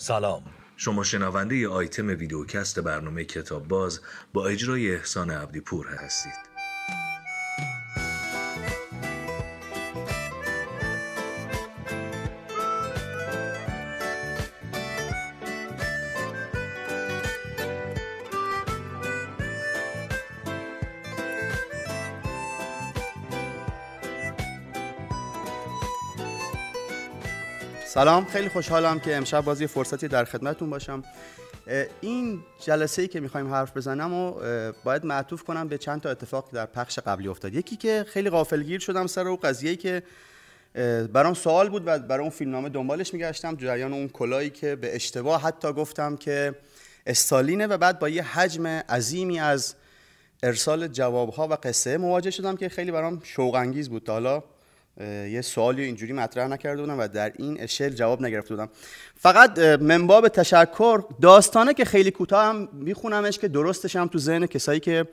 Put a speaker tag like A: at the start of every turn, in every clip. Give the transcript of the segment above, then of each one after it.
A: سلام. شما شنونده ی آیتم ویدیوکست برنامه کتاب باز با اجرای احسان عبدی پور هستید.
B: سلام خیلی خوشحالم که امشب بازی فرصتی در خدمتتون باشم. این جلسه ای که می‌خوایم حرف بزنم و باید معطوف کنم به چند تا اتفاق در پخش قبلی افتاد. یکی که خیلی غافلگیر شدم سر اون قضیه که برام سوال بود و برای اون فیلمنامه دنبالش میگشتم. جریان اون کلایی که به اشتباه حتی گفتم که استالینه و بعد با یه حجم عظیمی از ارسال جوابها و قصه مواجه شدم که خیلی برام شوق انگیز بود حالا یه سوالی اینجوری مطرح نکرده بودم و در این اشل جواب نگرفته بودم. فقط منباب تشکر داستانه که خیلی کوتاه هم میخونمش که درستش هم تو ذهن کسایی که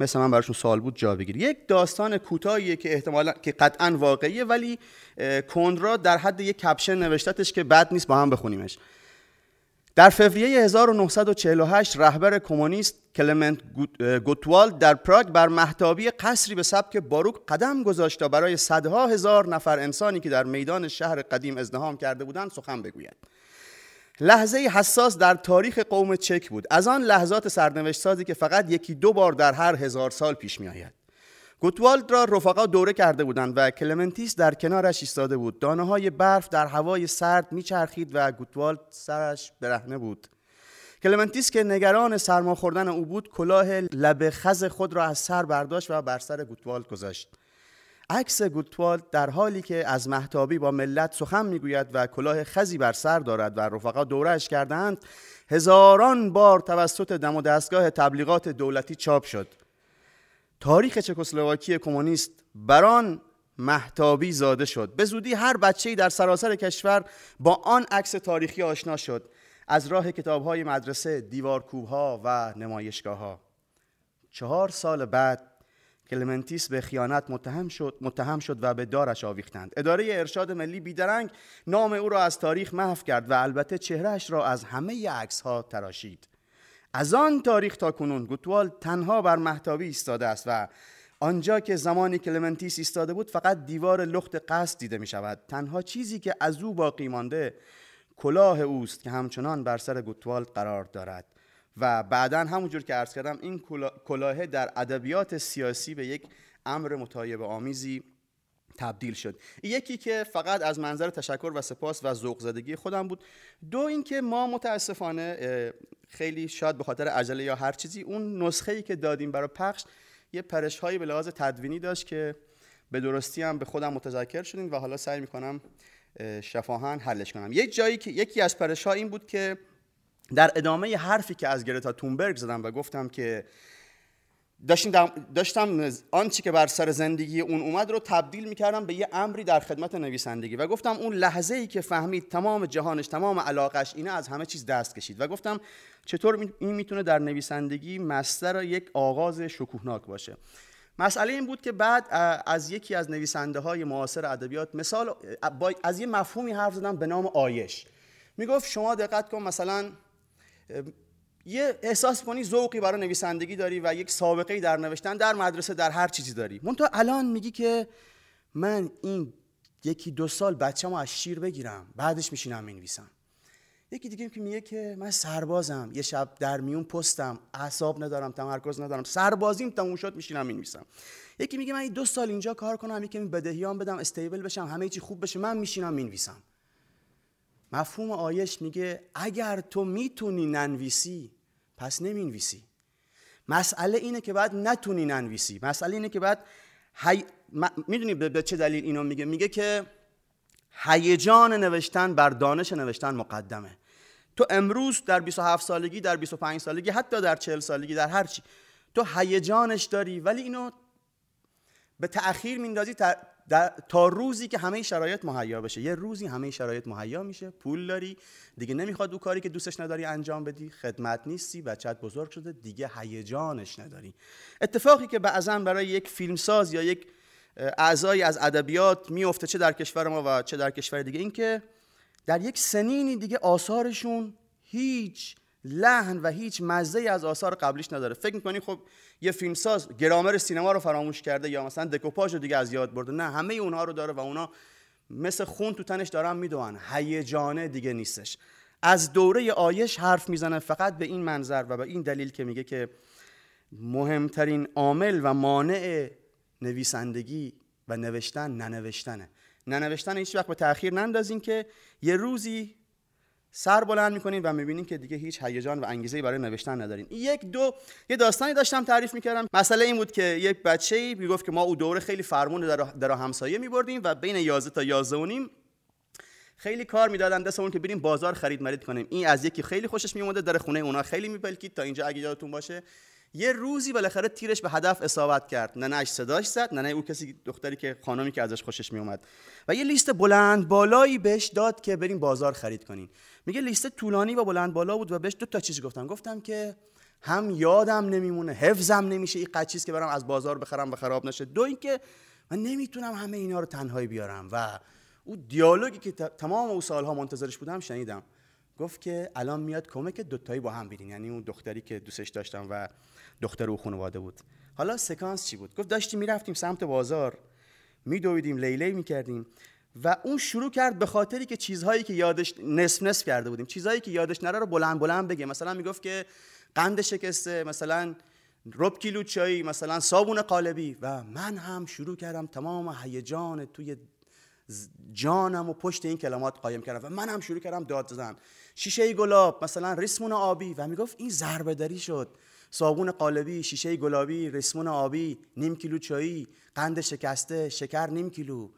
B: مثل من براشون سوال بود جا بگیر یک داستان کوتاهیه که احتمالا که قطعا واقعیه ولی کندرا در حد یک کپشن نوشتتش که بد نیست با هم بخونیمش. در فوریه 1948 رهبر کمونیست کلمنت گوتوالد در پراگ بر محتابی قصری به سبک باروک قدم گذاشت تا برای صدها هزار نفر انسانی که در میدان شهر قدیم ازدهام کرده بودند سخن بگوید لحظه حساس در تاریخ قوم چک بود. از آن لحظات سرنوشت سازی که فقط یکی دو بار در هر هزار سال پیش می آید گوتوالد را رفقا دوره کرده بودند و کلمنتیس در کنارش ایستاده بود. دانه های برف در هوای سرد میچرخید و گوتوالد سرش برهنه بود. کلمنتیس که نگران سرما خوردن او بود کلاه لب خز خود را از سر برداشت و بر سر گوتوالد گذاشت. عکس گوتوالد در حالی که از مهتابی با ملت سخن می‌گوید و کلاه خزی بر سر دارد و رفقا دورش کردند هزاران بار توسط دم و دستگاه تبلیغات دولتی چاپ شد. تاریخ چکسلواکی کمونیست بران محتابی زاده شد. به زودی هر بچه‌ای در سراسر کشور با آن عکس تاریخی آشنا شد. از راه کتاب‌های مدرسه دیوارکوب‌ها و نمایشگاه‌ها. چهار سال بعد کلمنتیس به خیانت متهم شد متهم شد و به دارش آویختند. اداره ارشاد ملی بیدرنگ نام او را از تاریخ محو کرد و البته چهرهش را از همه عکس‌ها تراشید. از آن تاریخ تا کنون گوتوال تنها بر محتابی ایستاده است و آنجا که زمانی کلمنتیس ایستاده بود فقط دیوار لخت قصد دیده می شود تنها چیزی که از او باقی مانده کلاه اوست که همچنان بر سر گوتوال قرار دارد. و بعدا همونجور که عرض کردم این کلاه در ادبیات سیاسی به یک امر متایب آمیزی تبدیل شد. یکی که فقط از منظر تشکر و سپاس و ذوق زدگی خودم بود. دو اینکه ما متاسفانه خیلی شاید به خاطر عجله یا هر چیزی اون نسخه ای که دادیم برای پخش یه پرش هایی به لحاظ تدوینی داشت که به درستی هم به خودم متذکر شدیم و حالا سعی می‌کنم شفاهن حلش کنم. یک جایی که یکی از پرش ها این بود که در ادامه حرفی که از گرتا تونبرگ زدم و گفتم که داشتم, داشتم آنچه که بر سر زندگی اون اومد رو تبدیل می‌کردم به یه امری در خدمت نویسندگی و گفتم اون لحظه ای که فهمید تمام جهانش تمام علاقش اینه از همه چیز دست کشید و گفتم چطور این می‌تونه در نویسندگی مستر یک آغاز شکوهناک باشه. مسئله این بود که بعد از یکی از نویسنده های معاصر ادبیات مثال از یه مفهومی حرف زدم به نام آیش. می‌گفت شما دقت کن مثلا یه احساس کنی ذوقی برای نویسندگی داری و یک سابقه در نوشتن در مدرسه در هر چیزی داری. تو الان میگی که من این یکی دو سال بچه‌مو از شیر بگیرم بعدش میشینم می‌نویسم. یکی دیگه میگه که من سربازم یه شب در میون پستم اعصاب ندارم تمرکز ندارم سربازیم تموم شد میشینم می‌نویسم. یکی میگه من دو سال اینجا کار کنم یکی بدهیام بدم استیبل بشم همه چی خوب بشه من میشینم می‌نویسم. مفهوم آیش میگه اگر تو می‌تونی ننویسی پس نمی‌نویسی. مسئله اینه که باید نتونی ننویسی. مسئله اینه که باید هی... می‌دونی به چه دلیل اینو میگه؟ میگه که هیجان نوشتن بر دانش نوشتن مقدمه. تو امروز در 27 سالگی در 25 سالگی حتی در 40 سالگی در هر چی تو هیجانش داری ولی اینو به تأخیر میندازی تا روزی که همه شرایط مهیا بشه. یه روزی همه شرایط مهیا میشه. پول داری. دیگه نمی‌خواد اون کاری که دوستش نداری انجام بدی. خدمت نیستی. بچت بزرگ شده. دیگه هیجانش نداری. اتفاقی که بعضا برای یک فیلمساز یا یک اعضایی از ادبیات میفته چه در کشور ما و چه در کشور دیگه این که در یک سنینی دیگه آثارشون هیچ لحن و هیچ مزه از آثار قبلیش نداره. فکر می‌کنی خب یه فیلمساز گرامر سینما رو فراموش کرده یا مثلا دکوپاژ رو دیگه از یاد برده. نه همه اونها رو داره و اونا مثل خون تو تنش دارن میدوان هیجانه دیگه نیستش. از دوره آیش حرف می‌زنه فقط به این منظر و به این دلیل که میگه که مهمترین عامل و مانع نویسندگی و نوشتن ننوشتنه. ننوشتن هیچ وقت به تاخیر نندازین که یه روزی سر بلند می‌کنین و می‌بینین که دیگه هیچ هیجان و انگیزه برای نوشتن ندارین. یک دو یه داستانی داشتم تعریف می‌کردم. مسئله این بود که یک بچه می‌گفت که ما او دوره خیلی فرمون در, در همسایه میبردیم و بین 11 تا 11 و نیم خیلی کار می‌دادن دستمون که بریم بازار خرید مرید کنیم. این از یکی خیلی خوشش میومده در خونه اونا خیلی میپلکید تا اینجا اگه یادتون باشه. یه روزی بالاخره تیرش به هدف اصابت کرد. ننهش صداش زد. ننه او کسی دختری که خانمی که ازش خوشش میومد و یه لیست بلند بالایی بهش داد که بریم بازار خرید کنین میگه لیست طولانی و بلند بالا بود و بهش دو تا چیز گفتم. گفتم که هم یادم نمیمونه حفظم نمیشه این چیز که برم از بازار بخرم و خراب نشه. دو اینکه من نمی‌تونم همه اینا رو تنهایی بیارم. و او دیالوگی که تمام او سالها منتظرش بودم شنیدم. گفت که الان میاد کمک دوتایی با هم بیرین. یعنی اون دختری که دوستش داشتم و دختر او خانواده بود. حالا سکانس چی بود؟ گفت داشتیم می‌رفتیم سمت بازار. میدویدیم لیلی می‌کردیم. و اون شروع کرد به خاطری که چیزهایی که یادش نصف نصف کرده بودیم. چیزهایی که یادش نره رو بلند بلند بگه. مثلا می‌گفت که قند شکسته مثلا رب کیلو چایی مثلا صابون قالبی. و من هم شروع کردم تمام هیجان توی جانم و پشت این کلمات قایم کردم و من هم شروع کردم داد زدن. شیشه گلاب مثلا ریسمون آبی. و می‌گفت این ضربه دری شد. صابون قالبی شیشه گلابی ریسمون آبی نیم کیلو چایی قند شکسته شکر نیم کیلو.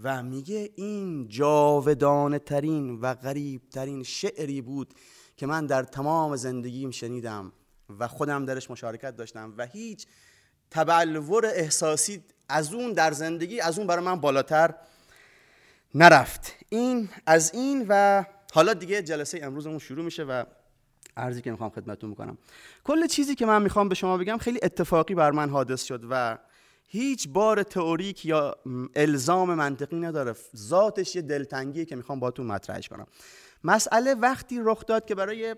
B: و میگه این جاودانه ترین و غریب ترین شعری بود که من در تمام زندگیم شنیدم و خودم درش مشارکت داشتم و هیچ تبلور احساسی از اون در زندگی از اون برای من بالاتر نرفت. این از این و حالا دیگه جلسه امروزمون شروع میشه و ارزی که می‌خوام خدمتتون می‌کنم کل چیزی که من می‌خوام به شما بگم خیلی اتفاقی بر من حادث شد و هیچ بار تئوریک یا الزام منطقی نداره. ذاتش یه دلتنگیه که می‌خوام باتون مطرحش کنم. مسئله وقتی رخ داد که برای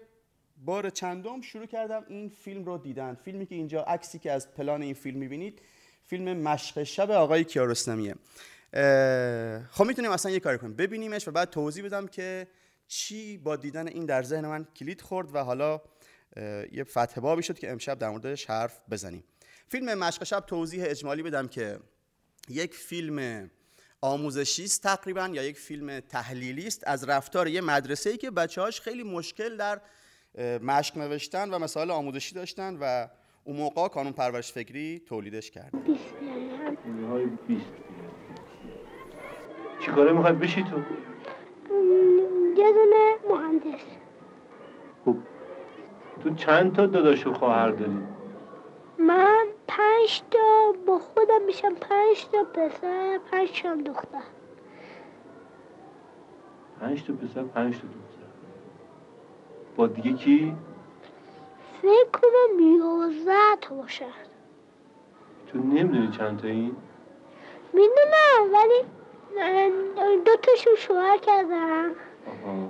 B: بار چندم شروع کردم این فیلم رو دیدن. فیلمی که اینجا عکسی که از پلان این فیلم می‌بینید فیلم مشق شب آقای کیارستمیه. خب می‌تونیم اصلا یه کاری کنیم. ببینیمش و بعد توضیح بدم که چی با دیدن این در ذهن من کلید خورد و حالا یه فتح بابی شد که امشب در موردش حرف بزنیم. فیلم مشق شب توضیح اجمالی بدم که یک فیلم آموزشی است تقریبا یا یک فیلم تحلیلی است از رفتار یه مدرسه ای که بچه‌هاش خیلی مشکل در مشق نوشتن و مسائل آموزشی داشتن و اون موقع کانون پرورش فکری تولیدش کرد.
C: چی کاره می‌خوای بشی تو؟
D: یه دونه مهندس
C: خب تو چند تا داداش و خواهر داری؟
D: من پنج تا با خودم میشم پنج تا پسر پنج تا دختر
C: پنج تا پسر پنج تا دختر با دیگه کی؟
D: فکر کنم یازده تا باشن
C: تو نمی‌دونی چند تا این؟
D: می‌دونم ولی دو تاشون شوهر کردم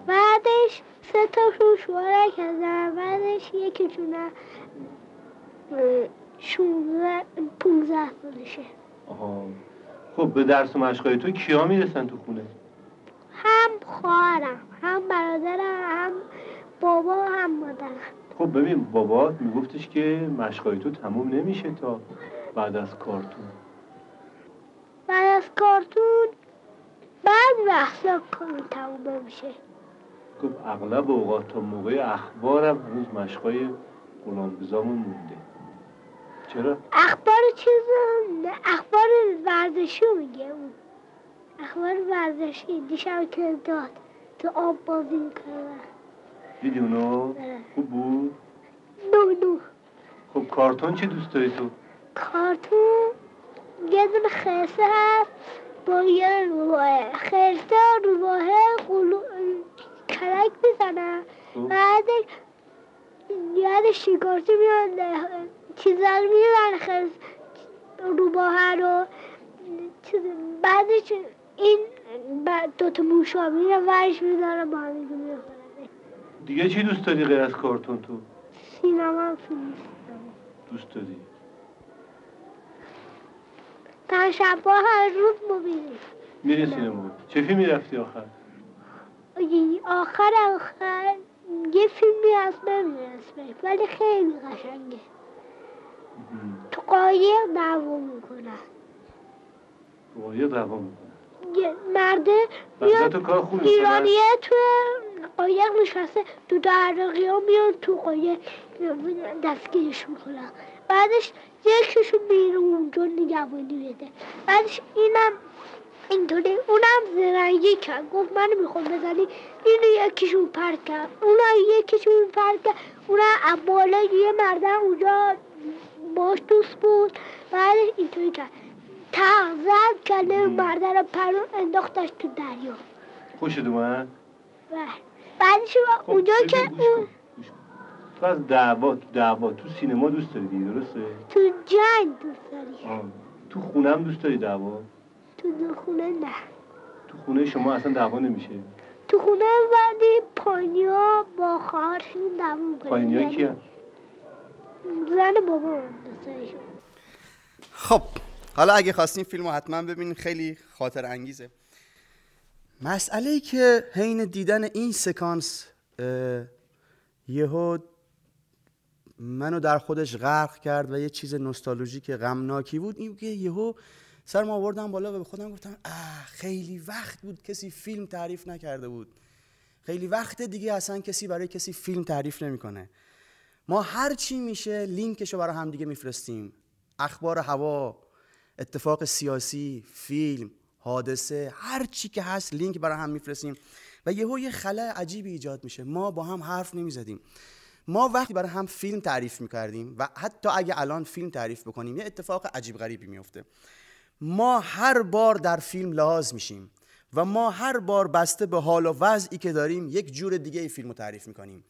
D: بعدش سه تاشون شوهر کردم. بعدش یکی جونه شونزه پونزه سالشه.
C: خب به درس و مشقای تو کیا می‌رسن تو خونه؟
D: هم خواهرم هم برادرم هم بابا هم مادرم
C: خب ببین بابا میگفتش که مشقای تو تموم نمیشه تا بعد از کارتون.
D: بعد از کارتون بعد وقتا کارون تموم میشه
C: خب اغلب اوقات تا موقع اخبارم هنوز مشقای غلامگزامون مونده چرا؟
D: اخبار چیز اخبار ورزشی میگه اون اخبار ورزشی دیشب که داد تو آب بازی می‌کردن
C: دیدی اونو؟ خوب بود؟
D: نو نو
C: خب کارتون چی دوست داری تو؟
D: کارتون یه دونه خرسه هست یه روباه خرسه روباه قلو... کلک می‌زنن بعدش یاد شکارچی میان چیزا رو می‌برن خرس روباه رو بعدش این دو تا موشا میره ورش میداره با هم
C: دیگه چی دوست داری غیر از کارتون تو؟
D: سینما فیلم
C: دوست داری.
D: شبا هر روز ببینیم
C: میری سینما. چه فیلمی رفتی آخر؟
D: آخر آخر یه فیلمی نمی‌دونم اسمش ولی خیلی قشنگه. تو قایق دعوا می‌کنن
C: تو قایق دعوا می‌کنن
D: یه مرده
C: میاد خوبی
D: ایرانیه تو قایق نشسته تو درقی ها میان تو قایق دستگیرش می‌کنن بعدش یکیشون میره اونجا نگهبانی بده. بعدش اینم اینطوری. اونم زرنگی کرد. گفت من می‌خوام بزنی. اینو یکیشون پرد کرد. اونا یکیشون پرد کرد. اونا بالا یه مردن اونجا باش دوست بود. بعدش اینطوری کرد. تغذر کرده مرده رو پرون انداختش تو دریا.
C: خوشت اومد؟
D: بله. بعدش خب، اونجا که اون
C: تو از دعوا تو دعوا تو سینما دوست داری درسته؟
D: تو جنگ دوست داری.
C: تو خونه هم دوست داری دعوا؟
D: تو دو خونه نه.
C: تو خونه شما اصلا دعوا نمیشه؟
D: تو خونه ولی پانیا با خواهرشون دعوا می‌کنه
C: پانیا یعنی کی
D: زن بابا
B: خب حالا اگه خواستین فیلم رو حتما ببینین خیلی خاطر انگیزه. مسئله ای که حین دیدن این سکانس یهو منو در خودش غرق کرد و یه چیز نوستالژیک غمناکی بود. این که یهو سرم آوردم بالا و به خودم گفتم اه خیلی وقت بود کسی فیلم تعریف نکرده بود. خیلی وقت دیگه اصلا کسی برای کسی فیلم تعریف نمی‌کنه. ما هر چی میشه لینکش رو برای هم دیگه میفرستیم. اخبار هوا اتفاق سیاسی فیلم حادثه هر چی که هست لینک برای هم میفرستیم. و یهو یه خلای عجیبی ایجاد میشه. ما با هم حرف نمی‌زدیم. ما وقتی برای هم فیلم تعریف می‌کردیم و حتی اگه الان فیلم تعریف بکنیم یه اتفاق عجیب غریبی میفته ما هر بار در فیلم لحاظ میشیم و ما هر بار بسته به حال و وضعی که داریم یک جور دیگه ای فیلم رو تعریف می‌کنیم.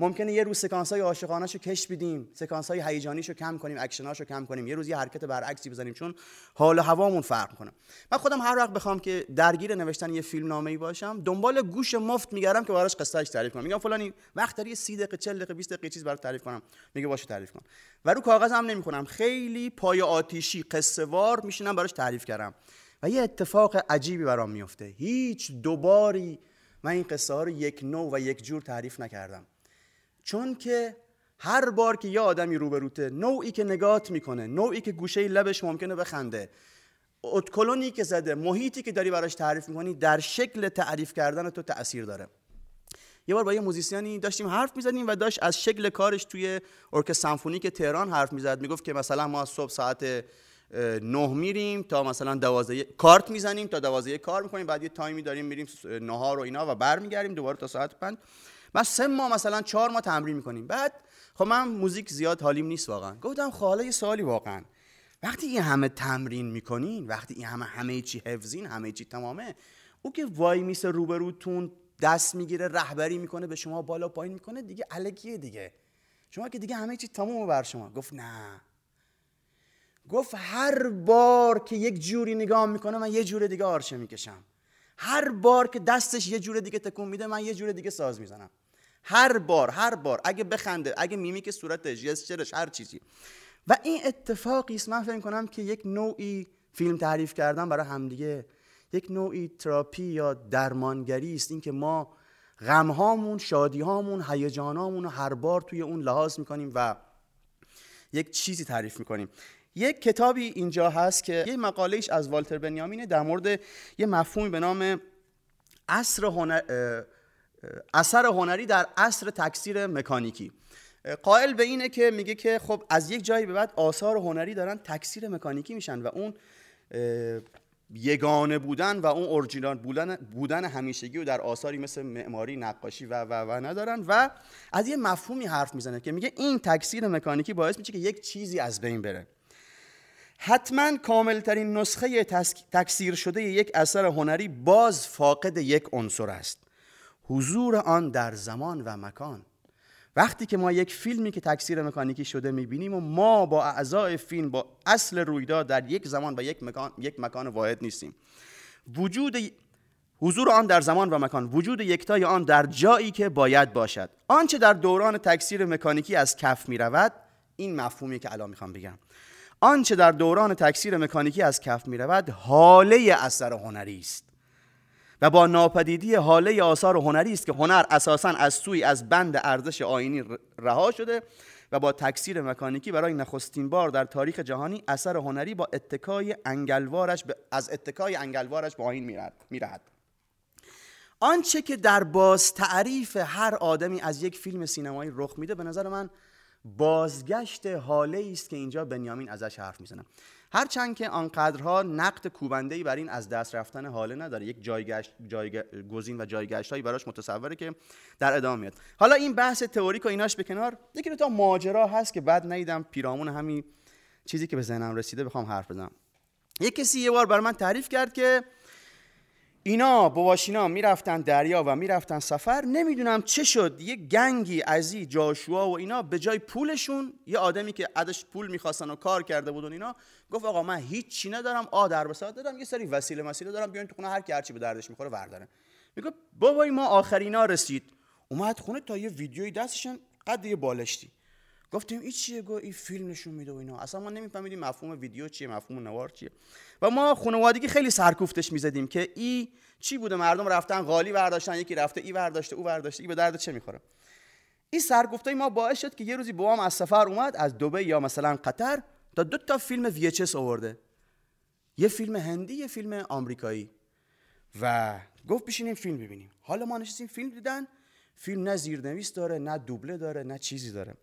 B: ممکنه یه روز سکانس های عاشقانه رو کش بدیم سکانس های هیجانیشو کم کنیم اکشناشو کم کنیم یه روز یه حرکت برعکسی بزنیم چون حال و هوامون فرق کنه من خودم هر وقت بخوام که درگیر نوشتن یه فیلم نامه ای باشم دنبال گوش مفت میگردم که براش قصهش تعریف کنم. میگم فلانی وقت داری 30 دقیقه 40 دقیقه 20 دقیقه چیز برات تعریف کنم. میگه باشه تعریف کن. و رو کاغذ هم نمی‌کنم خیلی پای آتیشی قصه وار میشینم براش تعریف کردم. و یه اتفاق عجیبی برام میفته هیچ دوباری من این قصه ها رو یک نوع و یک جور تعریف نکردم. چون که هر بار که یه آدمی روبروته نوعی که نگات می‌کنه نوعی که گوشه لبش ممکنه بخنده اتکلونی که زده محیطی که داری براش تعریف می‌کنی در شکل تعریف کردن تو تاثیر داره. یه بار با یه موزیسیانی داشتیم حرف می‌زدیم و داشت از شکل کارش توی ارکستر سمفونیک تهران حرف می‌زد. می‌گفت که مثلا ما صبح ساعت نه میریم تا مثلا دوازده کارت می‌زنیم تا دوازده کار می‌کنیم. بعد یه تایمی داریم میریم نهار و اینا و برمیگردیم دوباره تا ساعت پنج. من سه ماه مثلا چهار ماه تمرین می‌کنیم. بعد خب من موزیک زیاد حالیم نیست واقعا. گفتم خب حالا یه سوالی واقعا. وقتی این همه تمرین می‌کنین وقتی این همه همه چی حفظین همه چی تمامه او که وای میسه روبروتون دست می‌گیره رهبری می‌کنه به شما بالا پایین می‌کنه دیگه الکیه دیگه. شما که دیگه همه چی تمومه بر شما. گفت نه. گفت هر بار که یک جوری نگاه می‌کنه من یه جور دیگه آرشه می‌کشم. هر بار که دستش یه جور دیگه تکون میده من یه جور دیگه ساز می‌زنم. هر بار هر بار. اگه بخنده اگه میمیک صورتش جسچرش هر چیزی. و این اتفاقی است من فکر کنم که یک نوعی فیلم تعریف کردن برای همدیگه یک نوعی تراپی یا درمانگری است. اینکه ما غمهامون شادیهامون هیجانامون رو هر بار توی اون لحاظ می‌کنیم و یک چیزی تعریف می‌کنیم. یک کتابی اینجا هست که یه مقالهش از والتر بنیامینه در مورد یه مفهومی به نام اثر هنر اثر هنری در اصر تکثیر مکانیکی. قائل به اینه که میگه که خب از یک جایی به بعد آثار هنری دارن تکثیر مکانیکی میشن و اون یگانه بودن و اون اورجینال بودن, بودن همیشگی و در آثاری مثل معماری نقاشی و و و ندارن و از یه مفهومی حرف می‌زنه که میگه این تکثیر مکانیکی باعث میشه که یک چیزی از بین بره. حتما کاملترین نسخه تکثیر شده یک اثر هنری باز فاقد یک عنصر است. حضور آن در زمان و مکان. وقتی که ما یک فیلمی که تکثیر مکانیکی شده می‌بینیم و ما با اعضای فیلم با اصل رویداد در یک زمان و یک مکان, یک مکان واحد نیستیم. وجود حضور آن در زمان و مکان وجود یکتای آن در جایی که باید باشد. آنچه در دوران تکثیر مکانیکی از کف می رود این مفهومی که الان می‌خوام بگم. آنچه در دوران تکثیر مکانیکی از کف می رود حاله اثر هنری است. و با ناپدیدی حاله آثار هنری است که هنر اساسا از سوی از بند ارزش آینی رها شده و با تکثیر مکانیکی برای نخستین بار در تاریخ جهانی اثر هنری با اتکای انگلوارش از اتکای انگلوارش به آین میرد آنچه که در باز تعریف هر آدمی از یک فیلم سینمایی رخ میده به نظر من بازگشت حاله است که اینجا بنیامین ازش حرف می‌زنه. هرچند که آنقدرها نقد کوبنده بر این از دست رفتن حاله نداره یک جایگشت گزین و جایگشت هایی براش متصوره که در ادامه میاد. حالا این بحث تئوریک و ایناش به کنار یکی تا ماجرا هست که بعد نیدم پیرامون همین چیزی که به ذهنم رسیده بخوام حرف بزنم. یک کسی یه بار بر من تعریف کرد که اینا با واشینا می‌رفتن دریا و می‌رفتن سفر. نمی‌دونم چه شد. یه گنگی ازی جاشوا و اینا به جای پولشون یه آدمی که ادش پول می‌خواستن و کار کرده بودن اینا گفت آقا من هیچی ندارم. آ در بساط دارم یه سری وسیله مسیله دارم. بیاین تو خونه هر کی هرچی به دردش می‌خوره ورداره میگه بابای ما آخرینا رسید. اومد خونه تا یه ویدیوی دستشن قد یه بالشتی. گفتیم این چیه؟ گو این فیلم نشون میده و اینا. اصلا ما نمیفهمیدیم مفهوم ویدیو چیه مفهوم نوار چیه. و ما خانوادگی خیلی سرکوفتش می‌زدیم که ای چی بوده؟ مردم رفتن غالی برداشتن یکی رفته ای برداشته او برداشته ای به درد چه می‌خوره؟ این سرگفتای ما باعث شد که یه روزی بابام از سفر اومد از دبی یا مثلا قطر تا دو تا فیلم VHS آورده. یه فیلم هندی یه فیلم آمریکایی. و گفت بشینیم فیلم ببینیم. حالا ما نشستیم فیلم دیدن فیلم نه زیرنویس داره نه دوبله داره نه چیزی داره.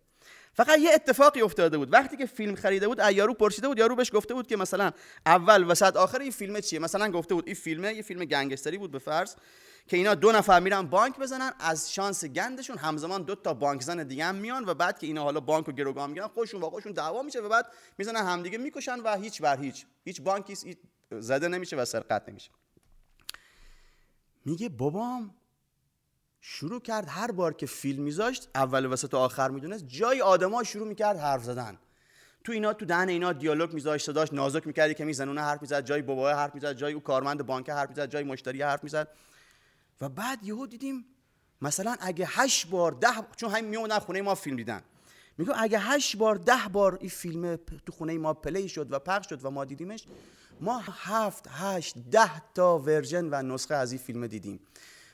B: فقط یه اتفاقی افتاده بود. وقتی که فیلم خریده بود یارو پرسیده بود یارو بهش گفته بود که مثلا اول وسط آخر این فیلم چیه؟ مثلا گفته بود این فیلمه یه فیلم گنگستری بود به فرض که اینا دو نفر میرن بانک بزنن از شانس گندشون همزمان دو تا بانک زن دیگه هم میان و بعد که اینا حالا بانک رو گروگان می‌گیرن خودشون با خودشون دعوا میشه و بعد می‌زنن همدیگه می‌کشن و هیچ بر هیچ. هیچ بانکی زده نمیشه و سرقت نمیشه. میگه بابام شروع کرد هر بار که فیلم میذاشت اول وسط آخر می‌دونست جای آدما شروع می‌کرد حرف زدن. تو اینا تو دهن اینا دیالوگ میذاشت صداش نازک می‌کردی که میزنونه حرف می‌زد جای بابا حرف می‌زد جای او کارمند بانک حرف می‌زد جای مشتری حرف می‌زد. و بعد یهو دیدیم مثلا اگه هشت بار ده چون همین میومدن خونه ما فیلم دیدن. میگم اگه هشت بار ده بار این فیلم تو خونه ما پلی شد و پخش شد و ما دیدیمش ما هفت هشت ده تا version و نسخه از این فیلم دیدیم.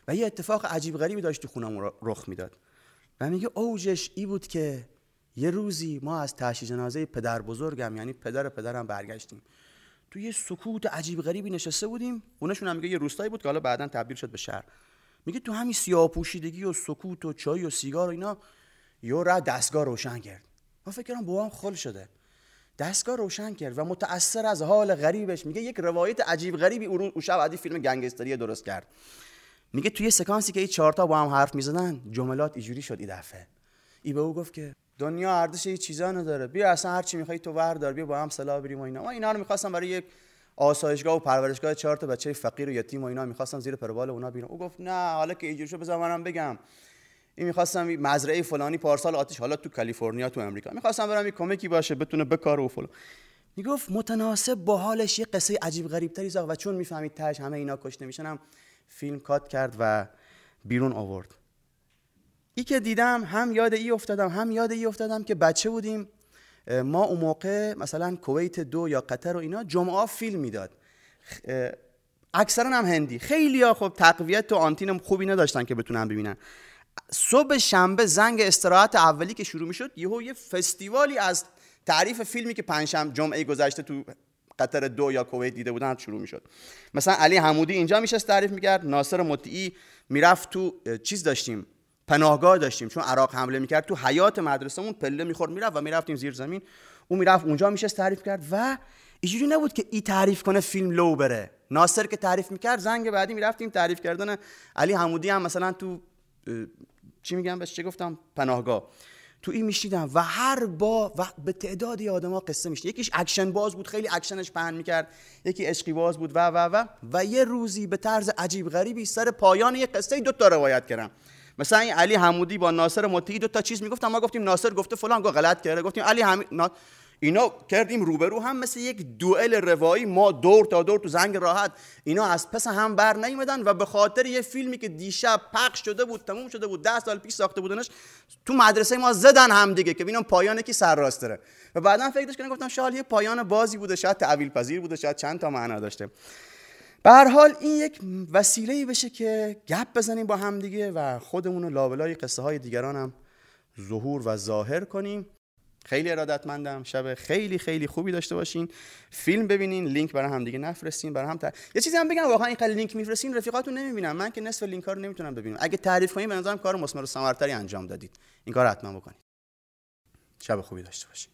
B: و یه اتفاق عجیب غریبی داشت تو خونم رخ می‌داد. و میگه اوجش ای بود که یه روزی ما از تشییع جنازه پدر بزرگم یعنی پدر پدرم برگشتیم. تو یه سکوت عجیب غریبی نشسته بودیم. خونشون هم میگه یه روستایی بود که حالا بعدا تبدیل شد به شهر. میگه تو همین سیاه پوشیدگی و سکوت و چای و سیگار و اینا یه را دستگاه روشن کرد. ما فکر کنم بابام خل شده. دستگاه روشن کرد و متأثر از حال غریبش. میگه یک روایت عجیب غریبی او شب فیلم گنگستری درست کرد. میگه توی سکانسی که این چهارتا با هم حرف می‌زدن جملات اینجوری شد این دفعه. ای به او گفت که دنیا ارزش هیچ چیزا نداره. بیا اصلا هر چی می‌خوای تو وردار بیا با هم سلا بریم و اینا. ما اینا رو می‌خواستم برای یک آسایشگاه و پرورشگاه چهار تا بچه فقیر و یتیم و اینا می‌خواستم زیر پروبال اونا بیرون. او گفت نه حالا که اینجوری شد بذار منم بگم. این می‌خواستم مزرعه فلانی پارسال آتش حالا تو کالیفرنیا تو امریکا می‌خواستم برم یک کمکی باشه بتونه بکاره و فلان. می‌گفت متناسب با حالش یه قصه عجیب غریب تری و چون می‌فهمید تاش همه اینا کشته میشن فیلم کات کرد و بیرون آورد. ای که دیدم هم یاد ای افتادم هم یاد ای افتادم که بچه بودیم. ما اون موقع مثلا کویت دو یا قطر و اینا جمعه فیلم می‌داد. اکثرا هم هندی. خیلی ها خب تقویت و آنتین خوبی نداشتن که بتونن ببینن. صبح شنبه زنگ استراحت اولی که شروع می‌شد یهو یه فستیوالی از تعریف فیلمی که پنجشنبه جمعه گذشته تو قطر دو یا کویت دیده بودن شروع می‌شد. مثلا علی حمودی اینجا میشه تعریف می‌کرد ناصر مطیعی می‌رفت تو چیز داشتیم پناهگاه داشتیم چون عراق حمله می‌کرد تو حیات مدرسهمون پله می‌خورد می‌رفت و می‌رفتیم زیر زمین. او می‌رفت اونجا میشه تعریف کرد و اینجوری نبود که ای تعریف کنه فیلم لو بره. ناصر که تعریف می‌کرد زنگ بعدی می‌رفتیم تعریف کردن علی حمودی هم مثلا تو چی میگم بهش چه گفتم؟ پناهگاه. تو این میشیدم و هر با و به تعدادی آدما قصه میشید یکیش اکشن باز بود خیلی اکشنش پهن می‌کرد. یکی عشقی باز بود و و و و یه روزی به طرز عجیب غریبی سر پایان یه قصه دو تا روایت کردم. مثلا این علی حمودی با ناصر متحی دو تا چیز می‌گفتن ما گفتیم ناصر گفته فلان گفت غلط کرده گفتیم علی حمید نا... اینا کردیم روبرو هم مثل یک دوئل روایی. ما دور تا دور تو زنگ راحت اینا از پس هم بر نیومدن و به خاطر یه فیلمی که دیشب پخش شده بود تموم شده بود ده سال پیش ساخته بودنش تو مدرسه ما زدن هم دیگه که ببینم پایان کی سرراست داره. و بعدا فکرش کردن گفتم شاید یه پایان بازی بوده شاید تعویل پذیر بوده شاید چند تا معنا داشته. به هر حال این یک وسیله بشه که گپ بزنیم با هم دیگه و خودمون رو لابلای قصه های دیگران هم ظهور و ظاهر کنیم. خیلی ارادتمندم. شب خیلی خیلی خوبی داشته باشین. فیلم ببینین لینک برای هم دیگه نفرستین برای هم یه چیزی هم بگم واقعا این خیلی لینک میفرستین رفیقاتون نمی‌بینن من که نصف لینک ها رو نمی‌تونم ببینم. اگه تعریف کنین به نظرم کار مسمر و ثمرتری انجام دادید. این کار حتما بکنید. شب خوبی داشته باشین.